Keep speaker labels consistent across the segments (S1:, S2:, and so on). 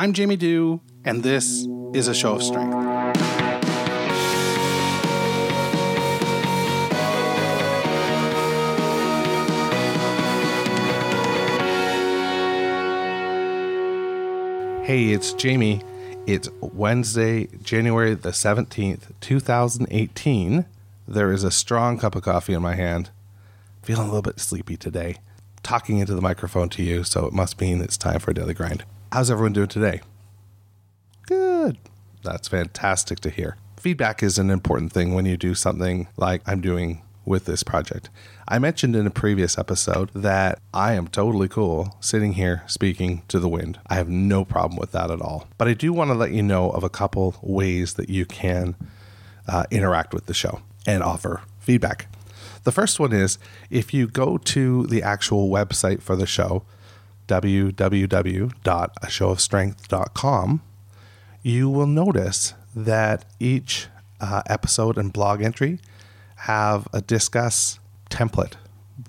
S1: I'm Jamie Dew, and this is a show of strength. Hey, it's Jamie. It's Wednesday, January the 17th, 2018. There is a strong cup of coffee in my hand. Feeling a little bit sleepy today. Talking into the microphone to you, so it must mean it's time for a daily grind. How's everyone doing today? Good. That's fantastic to hear. Feedback is an important thing when you do something like I'm doing with this project. I mentioned in a previous episode that I am totally cool sitting here speaking to the wind. I have no problem with that at all. But I do want to let you know of a couple ways that you can uh, interact with the show and offer feedback. The first one is if you go to the actual website for the show, www.ashowofstrength.com, you will notice that each uh, episode and blog entry have a Disqus template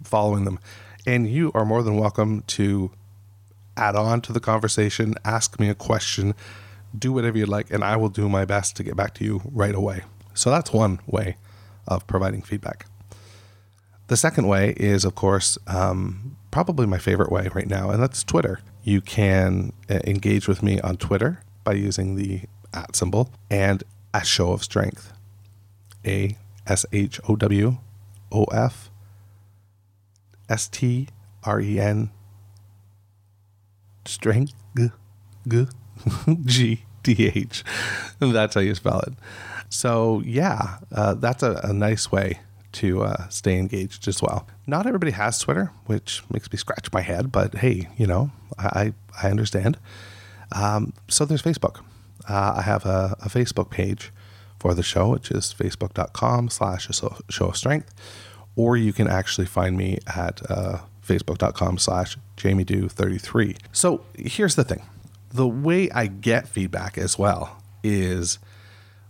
S1: following them. And you are more than welcome to add on to the conversation, ask me a question, do whatever you'd like, and I will do my best to get back to you right away. So that's one way of providing feedback. The second way is, of course, um, probably my favorite way right now, and that's Twitter. You can uh, engage with me on Twitter by using the at symbol and a show of strength. A S H O W O F S T R E N strength g g g t h. That's how you spell it. So yeah, uh, that's a, a, nice way to uh, stay engaged as well. Not everybody has Twitter, which makes me scratch my head. But hey, you know, I I understand. Um, so there's Facebook. Uh, I have a, a Facebook page for the show, which is facebook.com slash show of strength. Or you can actually find me at uh, facebook.com slash jamiedew33. So here's the thing. The way I get feedback as well is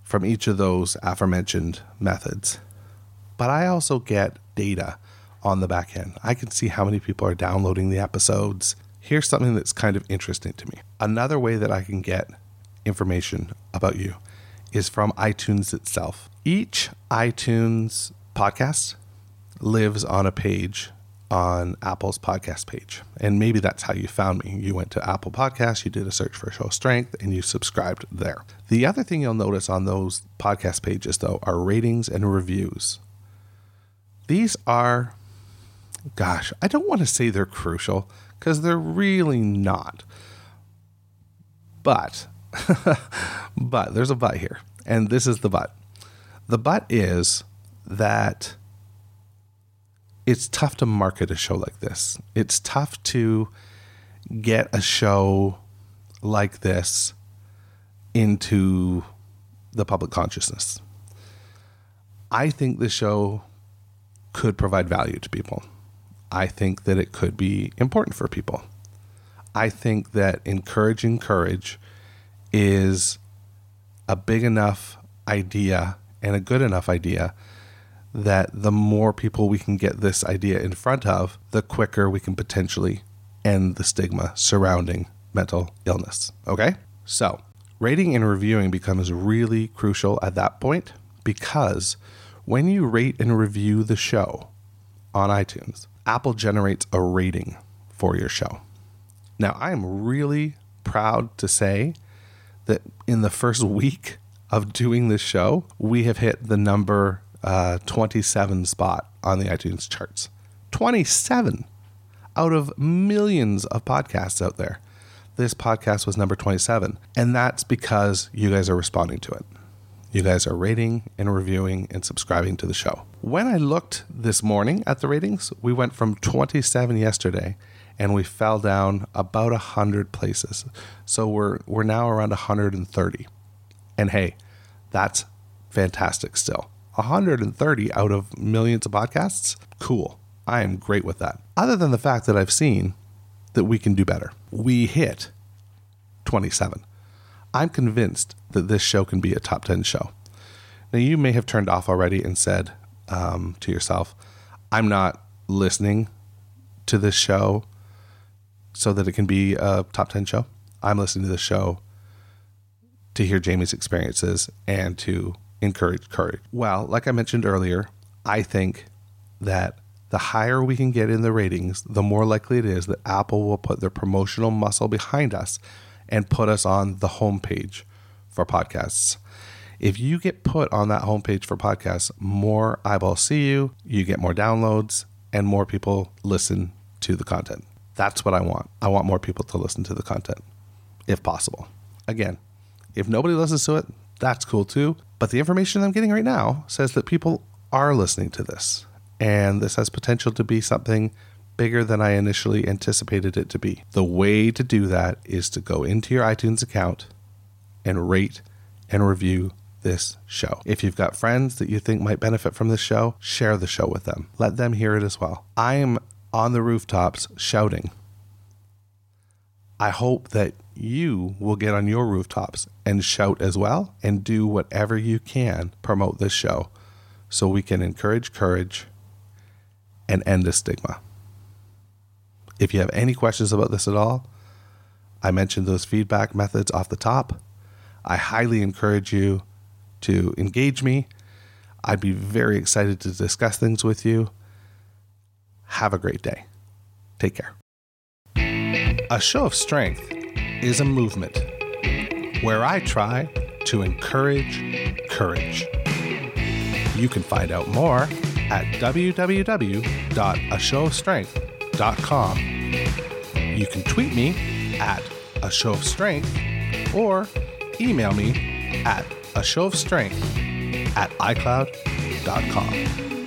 S1: from each of those aforementioned methods. But I also get data on the back end. I can see how many people are downloading the episodes. Here's something that's kind of interesting to me. Another way that I can get information about you is from iTunes itself. Each iTunes podcast lives on a page on Apple's podcast page. And maybe that's how you found me. You went to Apple Podcasts, you did a search for Show Strength, and you subscribed there. The other thing you'll notice on those podcast pages, though, are ratings and reviews. These are, gosh, I don't want to say they're crucial because they're really not. But but there's a but here. And this is the but. The but is that it's tough to market a show like this. It's tough to get a show like this into the public consciousness. I think the show could provide value to people. I think that it could be important for people. I think that encouraging courage is a big enough idea and a good enough idea that the more people we can get this idea in front of, the quicker we can potentially end the stigma surrounding mental illness. Okay? So, rating and reviewing becomes really crucial at that point because when you rate and review the show on iTunes, Apple generates a rating for your show. Now, I am really proud to say that in the first week of doing this show, we have hit the number uh, 27 spot on the iTunes charts. 27 out of millions of podcasts out there. This podcast was number 27. And that's because you guys are responding to it. You guys are rating and reviewing and subscribing to the show. When I looked this morning at the ratings, we went from 27 yesterday and we fell down about 100 places. So we're we're now around 130. And hey, that's fantastic still. 130 out of millions of podcasts? Cool. I am great with that. Other than the fact that I've seen that we can do better. We hit 27. I'm convinced that this show can be a top 10 show. Now, you may have turned off already and said um, to yourself, I'm not listening to this show so that it can be a top 10 show. I'm listening to the show to hear Jamie's experiences and to encourage courage. Well, like I mentioned earlier, I think that the higher we can get in the ratings, the more likely it is that Apple will put their promotional muscle behind us and put us on the homepage for podcasts. If you get put on that homepage for podcasts, more eyeballs see you, you get more downloads, and more people listen to the content. That's what I want. I want more people to listen to the content, if possible. Again, if nobody listens to it, that's cool too. But the information I'm getting right now says that people are listening to this, and this has potential to be something bigger than I initially anticipated it to be. The way to do that is to go into your iTunes account and rate and review this show. If you've got friends that you think might benefit from this show, share the show with them. Let them hear it as well. I am on the rooftops shouting. I hope that you will get on your rooftops and shout as well and do whatever you can promote this show so we can encourage courage and end the stigma. If you have any questions about this at all, I mentioned those feedback methods off the top. I highly encourage you to engage me. I'd be very excited to discuss things with you. Have a great day. Take care. A show of strength is a movement where I try to encourage courage. You can find out more at www.ashowofstrength.com. You can tweet me at a show of strength or email me at a show of strength at icloud.com.